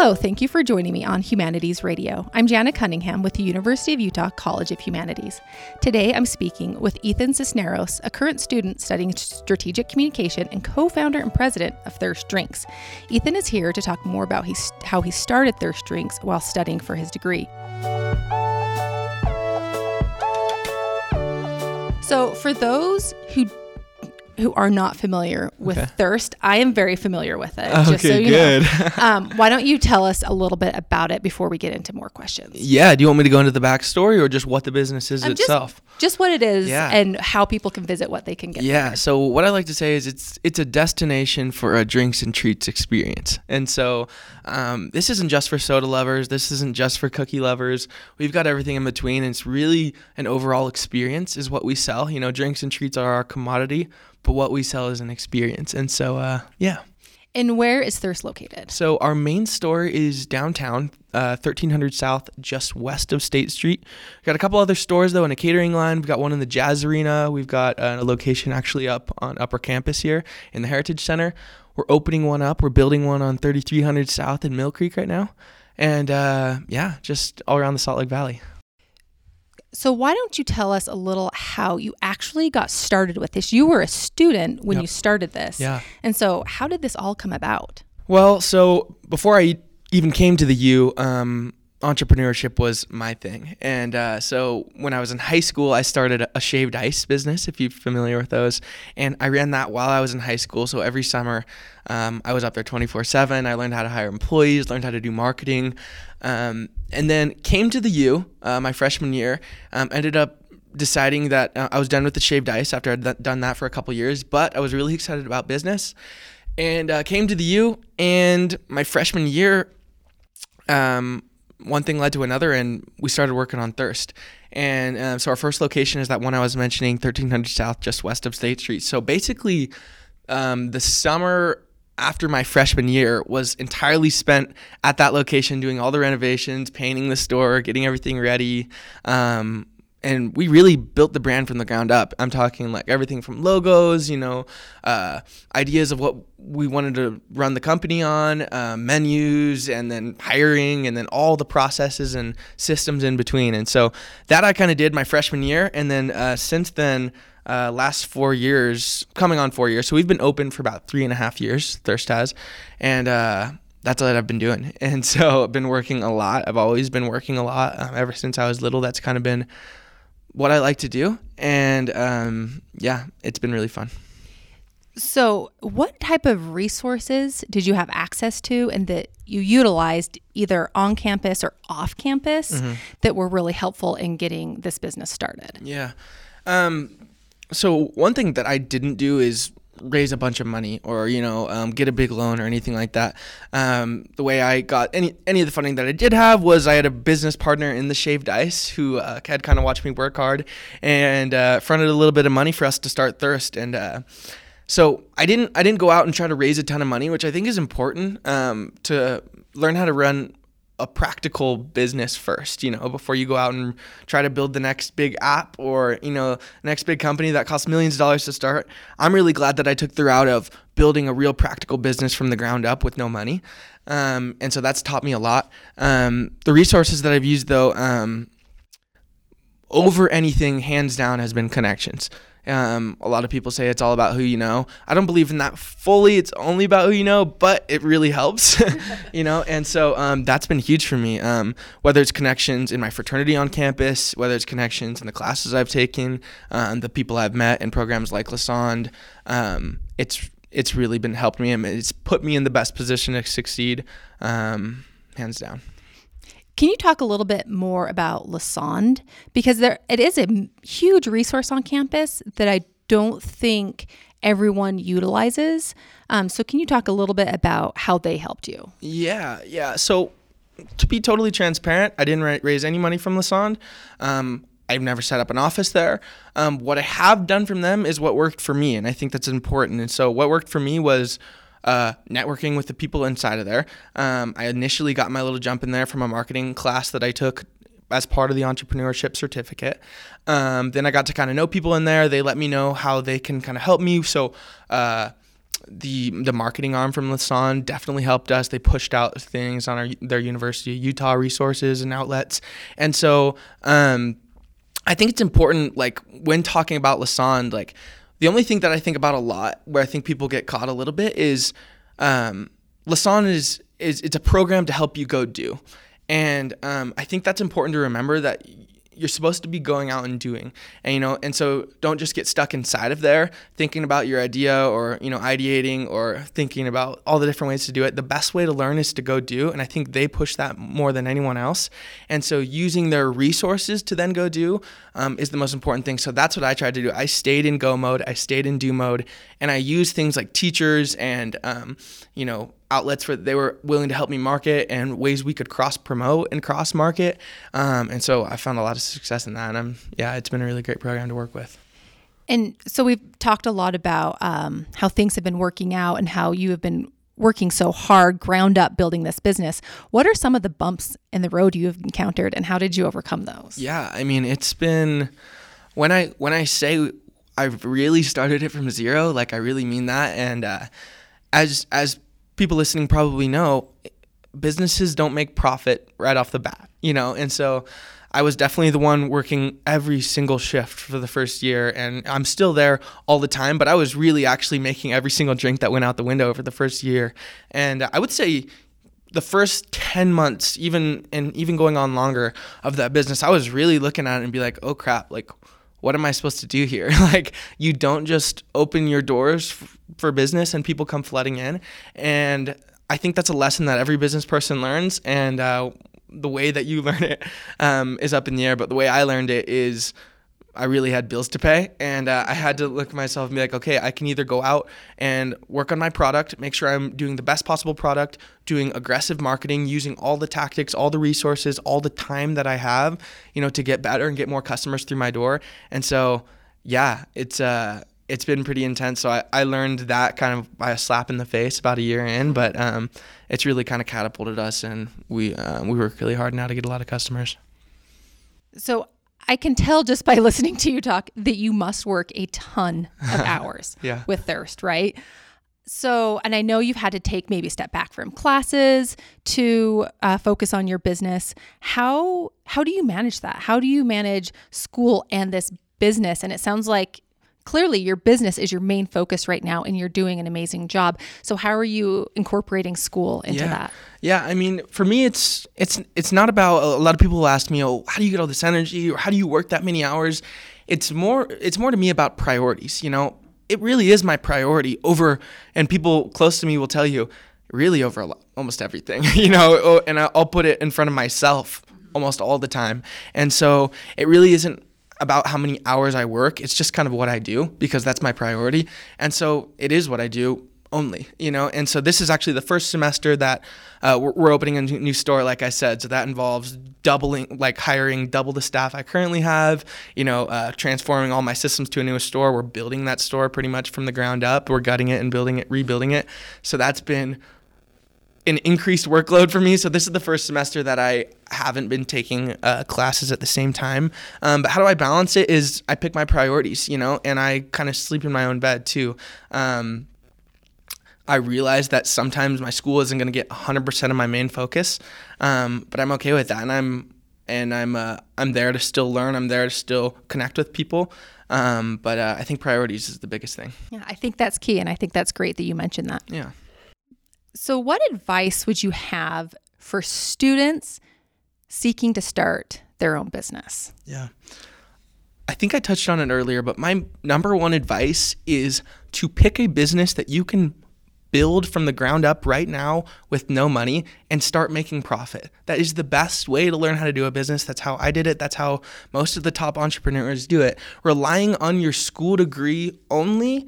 Hello, thank you for joining me on Humanities Radio. I'm Jana Cunningham with the University of Utah College of Humanities. Today I'm speaking with Ethan Cisneros, a current student studying strategic communication and co founder and president of Thirst Drinks. Ethan is here to talk more about his, how he started Thirst Drinks while studying for his degree. So, for those who who are not familiar with okay. thirst, I am very familiar with it. Okay, so good. um, why don't you tell us a little bit about it before we get into more questions? Yeah. Do you want me to go into the backstory or just what the business is um, itself? Just, just, what it is yeah. and how people can visit what they can get. Yeah. There. So what I like to say is it's it's a destination for a drinks and treats experience, and so um, this isn't just for soda lovers. This isn't just for cookie lovers. We've got everything in between. And it's really an overall experience is what we sell. You know, drinks and treats are our commodity but what we sell is an experience. And so, uh, yeah. And where is Thirst located? So our main store is downtown, uh, 1300 South, just west of State Street. We've got a couple other stores though in a catering line. We've got one in the Jazz Arena. We've got uh, a location actually up on Upper Campus here in the Heritage Center. We're opening one up. We're building one on 3300 South in Mill Creek right now, and uh, yeah, just all around the Salt Lake Valley. So, why don't you tell us a little how you actually got started with this? You were a student when yep. you started this. Yeah. And so, how did this all come about? Well, so before I even came to the U, um, entrepreneurship was my thing. And uh, so when I was in high school, I started a shaved ice business, if you're familiar with those. And I ran that while I was in high school. So every summer, um, I was up there 24 7. I learned how to hire employees, learned how to do marketing. Um, and then came to the U uh, my freshman year. Um, ended up deciding that uh, I was done with the shaved ice after I'd th- done that for a couple years, but I was really excited about business and uh, came to the U. And my freshman year, um, one thing led to another, and we started working on Thirst. And uh, so our first location is that one I was mentioning, 1300 South, just west of State Street. So basically, um, the summer after my freshman year was entirely spent at that location doing all the renovations, painting the store, getting everything ready. Um, and we really built the brand from the ground up. I'm talking like everything from logos, you know, uh, ideas of what we wanted to run the company on, uh, menus, and then hiring, and then all the processes and systems in between. And so that I kind of did my freshman year. And then uh, since then, uh, last four years, coming on four years. So we've been open for about three and a half years, Thirst has. And uh, that's what I've been doing. And so I've been working a lot. I've always been working a lot um, ever since I was little. That's kind of been what I like to do. And um, yeah, it's been really fun. So, what type of resources did you have access to and that you utilized either on campus or off campus mm-hmm. that were really helpful in getting this business started? Yeah. Um, so one thing that I didn't do is raise a bunch of money or you know um, get a big loan or anything like that. Um, the way I got any any of the funding that I did have was I had a business partner in the shaved ice who uh, had kind of watched me work hard and uh, fronted a little bit of money for us to start Thirst and. Uh, so I didn't I didn't go out and try to raise a ton of money, which I think is important um, to learn how to run a practical business first, you know, before you go out and try to build the next big app or, you know, next big company that costs millions of dollars to start. I'm really glad that I took the route of building a real practical business from the ground up with no money. Um, and so that's taught me a lot. Um, the resources that I've used, though, um, over anything, hands down, has been connections. Um, a lot of people say it's all about who you know. I don't believe in that fully. It's only about who you know, but it really helps, you know. And so um, that's been huge for me. Um, whether it's connections in my fraternity on campus, whether it's connections in the classes I've taken, um, the people I've met in programs like Lassonde, um, it's it's really been helped me. It's put me in the best position to succeed, um, hands down. Can you talk a little bit more about Lassonde? Because there it is a huge resource on campus that I don't think everyone utilizes. Um, so can you talk a little bit about how they helped you? Yeah, yeah. So to be totally transparent, I didn't raise any money from Lassonde. Um, I've never set up an office there. Um, what I have done from them is what worked for me, and I think that's important. And so what worked for me was uh, networking with the people inside of there. Um, I initially got my little jump in there from a marketing class that I took as part of the entrepreneurship certificate. Um, then I got to kind of know people in there. They let me know how they can kind of help me. So, uh, the the marketing arm from Lassonde definitely helped us. They pushed out things on our their University of Utah resources and outlets, and so um, I think it's important. Like when talking about Lassonde, like the only thing that I think about a lot, where I think people get caught a little bit, is um, Lassonde is is it's a program to help you go do, and um, I think that's important to remember that you're supposed to be going out and doing. And you know and so don't just get stuck inside of there thinking about your idea or you know ideating or thinking about all the different ways to do it. The best way to learn is to go do and i think they push that more than anyone else. And so using their resources to then go do um, is the most important thing. So that's what i tried to do. I stayed in go mode. I stayed in do mode. And i used things like teachers and um, you know outlets for they were willing to help me market and ways we could cross promote and cross market. Um, and so I found a lot of success in that. And I'm, yeah, it's been a really great program to work with. And so we've talked a lot about um, how things have been working out and how you have been working so hard, ground up, building this business. What are some of the bumps in the road you have encountered, and how did you overcome those? Yeah, I mean, it's been when I when I say I've really started it from zero, like I really mean that. And uh, as as people listening probably know, businesses don't make profit right off the bat, you know? And so I was definitely the one working every single shift for the first year, and I'm still there all the time, but I was really actually making every single drink that went out the window for the first year. And I would say, the first 10 months even and even going on longer of that business i was really looking at it and be like oh crap like what am I supposed to do here? like, you don't just open your doors f- for business and people come flooding in. And I think that's a lesson that every business person learns. And uh, the way that you learn it um, is up in the air. But the way I learned it is I really had bills to pay, and uh, I had to look at myself and be like, okay, I can either go out and work on my product, make sure I'm doing the best possible product, doing aggressive marketing, using all the tactics, all the resources, all the time that I have, you know, to get better and get more customers through my door. And so, yeah, it's uh, it's been pretty intense. So I, I learned that kind of by a slap in the face about a year in, but um, it's really kind of catapulted us, and we uh, we work really hard now to get a lot of customers. So I can tell just by listening to you talk that you must work a ton of hours yeah. with Thirst, right? So, and I know you've had to take maybe a step back from classes to uh, focus on your business. How how do you manage that? How do you manage school and this business? And it sounds like clearly your business is your main focus right now and you're doing an amazing job. So how are you incorporating school into yeah. that? Yeah, I mean, for me it's it's it's not about a lot of people ask me, "Oh, how do you get all this energy or how do you work that many hours?" It's more it's more to me about priorities, you know. It really is my priority over and people close to me will tell you really over almost everything, you know, oh, and I'll put it in front of myself almost all the time. And so it really isn't about how many hours I work. It's just kind of what I do because that's my priority. And so it is what I do only, you know. And so this is actually the first semester that uh, we're, opening a new store, like I said. So that involves doubling, like hiring double the staff I currently have. You know, uh, transforming all my systems to a new store. We're building that store pretty much from the ground up. We're gutting it and building it, rebuilding it. So that's been an increased workload for me. So this is the first semester that I haven't been taking uh, classes at the same time. Um, but how do I balance it? Is I pick my priorities, you know, and I kind of sleep in my own bed too. Um, I realize that sometimes my school isn't going to get 100% of my main focus, um, but I'm okay with that, and I'm and I'm uh, I'm there to still learn. I'm there to still connect with people. Um, but uh, I think priorities is the biggest thing. Yeah, I think that's key, and I think that's great that you mentioned that. Yeah. So, what advice would you have for students seeking to start their own business? Yeah. I think I touched on it earlier, but my number one advice is to pick a business that you can build from the ground up right now with no money and start making profit. That is the best way to learn how to do a business. That's how I did it. That's how most of the top entrepreneurs do it. Relying on your school degree only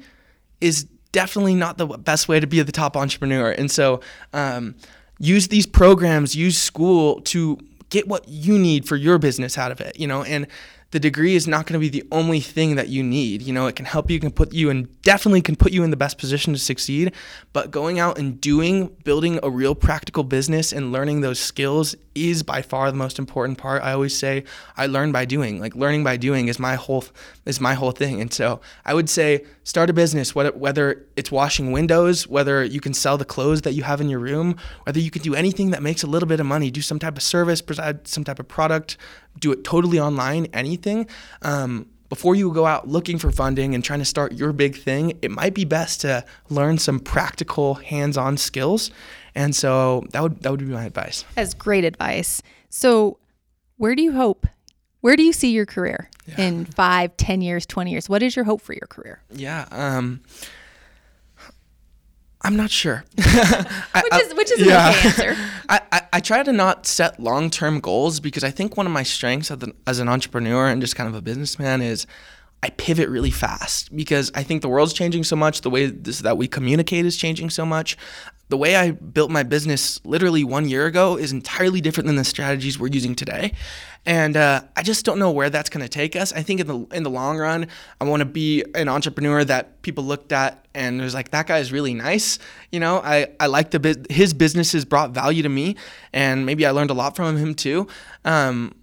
is definitely not the best way to be the top entrepreneur. And so, um, use these programs, use school to get what you need for your business out of it, you know, and the degree is not going to be the only thing that you need. You know, it can help you, can put you in, definitely can put you in the best position to succeed. But going out and doing, building a real practical business and learning those skills is by far the most important part. I always say I learn by doing. Like learning by doing is my whole is my whole thing. And so I would say start a business, whether whether it's washing windows, whether you can sell the clothes that you have in your room, whether you can do anything that makes a little bit of money, do some type of service, provide some type of product, do it totally online, anything. Um, before you go out looking for funding and trying to start your big thing, it might be best to learn some practical hands-on skills. And so that would that would be my advice. That's great advice. So where do you hope? Where do you see your career yeah. in five, ten years, 20 years? What is your hope for your career? Yeah. Um, I'm not sure. which is which is yeah. an okay answer. I, I, I, try to not set long term goals because I think one of my strengths as an, as an entrepreneur and just kind of a businessman is I pivot really fast because I think the world's changing so much. The way this, that we communicate is changing so much. The way I built my business literally one year ago is entirely different than the strategies we're using today, and uh, I just don't know where that's going to take us. I think in the in the long run, I want to be an entrepreneur that people looked at and was like, that guy is really nice. You know, I I like the his businesses brought value to me, and maybe I learned a lot from him too. Um,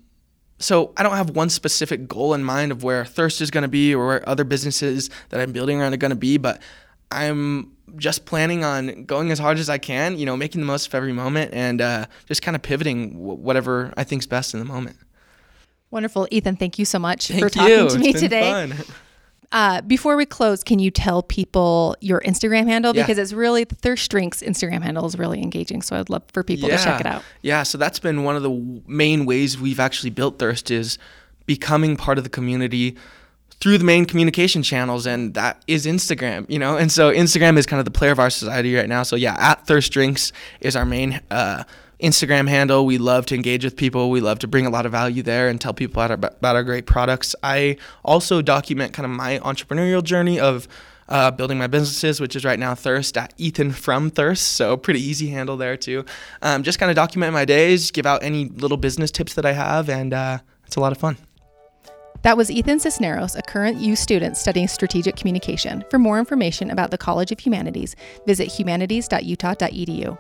so I don't have one specific goal in mind of where Thirst is going to be or where other businesses that I'm building around are going to be, but I'm just planning on going as hard as I can, you know, making the most of every moment and uh, just kind of pivoting w- whatever I think's best in the moment. Wonderful, Ethan. Thank you so much thank for talking you. to me today. Uh, before we close, can you tell people your Instagram handle yeah. because it's really Thirst Drinks Instagram handle is really engaging. So I'd love for people yeah. to check it out. Yeah, so that's been one of the main ways we've actually built Thirst is becoming part of the community through the main communication channels and that is Instagram, you know? And so Instagram is kind of the player of our society right now. So yeah, at Thirst Drinks is our main uh, Instagram handle. We love to engage with people. We love to bring a lot of value there and tell people about our, about our great products. I also document kind of my entrepreneurial journey of uh, building my businesses, which is right now Thirst at Ethan from Thirst. So pretty easy handle there too. Um, just kind of document my days, give out any little business tips that I have, and uh, it's a lot of fun. That was Ethan Cisneros, a current U student studying strategic communication. For more information about the College of Humanities, visit humanities.utah.edu.